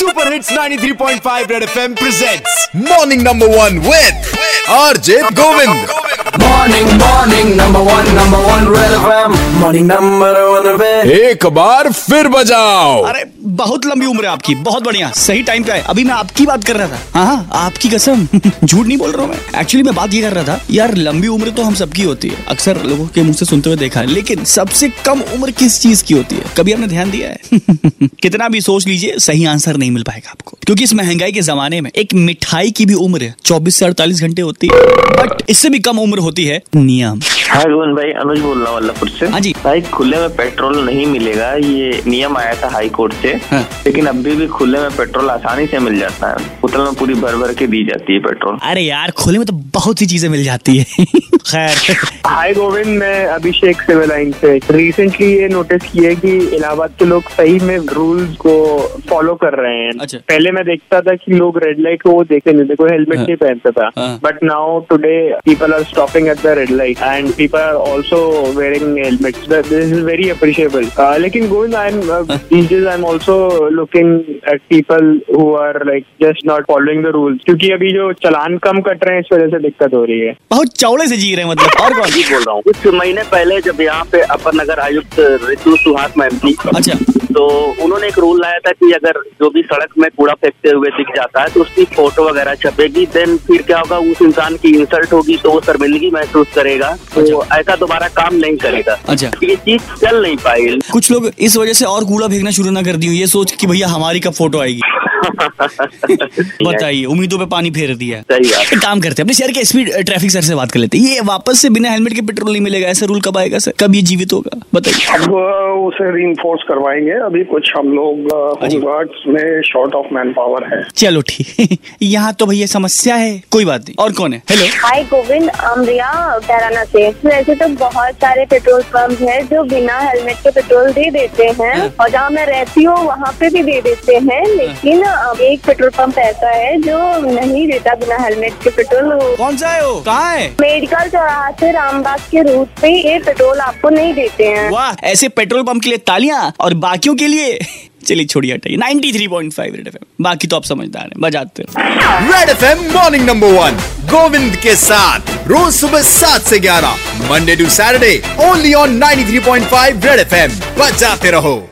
Super hits 93.5 red FM presents morning number one with RJ Govind Morning, morning, number one, number one, Red FM. Morning, number one, Red. एक बार फिर बजाओ अरे बहुत लंबी उम्र है आपकी, बहुत बढ़िया, सही टाइम पे है अभी मैं आपकी बात कर रहा था। हाँ हाँ आपकी कसम, झूठ नहीं बोल रहा हूँ मैं। एक्चुअली मैं बात ये कर रहा था, यार, लंबी उम्र तो हम सबकी होती है। अक्सर लोगों के मुँह से सुनते हुए देखा है, लेकिन सबसे कम उम्र किस चीज़ की होती है? कभी आपने ध्यान दिया है? कितना भी सोच लीजिए, सही आंसर नहीं मिल पाएगा आपको। क्योंकि इस महँगाई के जमाने में एक मिठाई की भी उम्र चौबीस से अड़तालीस घंटे होती है बट इससे भी कम उम्र होती है नियम। हाँ गोविंद भाई अनुज बोल रहा हूँ वल्लभपुर से हाँ जी। भाई खुले में पेट्रोल नहीं मिलेगा ये नियम आया था हाई कोर्ट से हाँ। लेकिन अभी भी खुले में पेट्रोल आसानी से मिल जाता है बोतल में पूरी भर भर के दी जाती है पेट्रोल अरे यार खुले में तो बहुत सी चीज़ें मिल जाती है खैर हाय गोविंद मैं अभिषेक सिविल लाइन से रिसेंटली ये नोटिस किया कि इलाहाबाद के लोग सही में रूल्स को फॉलो कर रहे हैं अच्छा। पहले मैं देखता था कि लोग रेड लाइट को वो देखते नहीं थे कोई हेलमेट हाँ। नहीं पहनता था हाँ। But now today people are stopping at the red light and people are also wearing helmets this is very appreciable लेकिन Govind I am these days am also looking at people who are like just not following the rules क्योंकि अभी जो चलान कम cut रहे हैं इस वजह से दिक्कत हो रही है बहुत चौड़े से जी रहे हैं मतलब और कौन? बोल रहा हूँ कुछ महीने पहले जब यहाँ पे अपर नगर आयुक्त ऋतु सुहास मैम थी अच्छा। तो उन्होंने एक रूल लाया था कि अगर जो भी सड़क में कूड़ा फेंकते हुए दिख जाता है तो उसकी फ़ोटो वगैरह छपेगी देन फिर क्या होगा उस इंसान की इंसल्ट होगी तो वो शर्मिंदगी महसूस करेगा तो ऐसा दोबारा काम नहीं करेगा। अच्छा। ये चीज़ चल नहीं पाई। कुछ लोग इस वजह से और कूड़ा फेंकना शुरू ना कर दी ये सोच की भैया हमारी कब फ़ोटो आएगी? बताइए उम्मीदों पे पानी फेर दिया। है। सही काम करते हैं अपने शहर के स्पीड ट्रैफ़िक सर से बात कर लेते हैं। ये वापस से बिना हेलमेट के पेट्रोल नहीं मिलेगा ऐसा रूल कब आएगा सर कब ये जीवित होगा? बताइए। अब उसे री करवाएँगे। अभी कुछ हम लोग होमगार्ड्स में शॉर्ट ऑफ़ मैन पावर है। चलो ठीक। यहाँ तो भैया समस्या है कोई बात नहीं। और कौन है? हेलो हाय गोविंद अमरिया कैराना से। वैसे तो बहुत सारे पेट्रोल पंप है जो बिना हेलमेट के पेट्रोल दे देते हैं और जहाँ मैं रहती हूँ वहाँ पे भी दे देते हैं। लेकिन अ, एक पेट्रोल पंप ऐसा है जो नहीं देता बिना हेलमेट के पेट्रोल। कौन सा है वो? कहाँ है? मेडिकल चौराहा से रामबाग के रूट पे ये पेट्रोल आपको नहीं देते हैं। वाह ऐसे पेट्रोल पंप के लिए तालियाँ और बाकियों के लिए? चलिए छोड़िए हटाइए। 93.5 रेड एफएम बाकी तो आप समझदार हैं बजाते रहो। Red FM morning number one Govind के साथ रोज सुबह सात से ग्यारह Monday to Saturday only on 93.5 red FM बजाते रहो।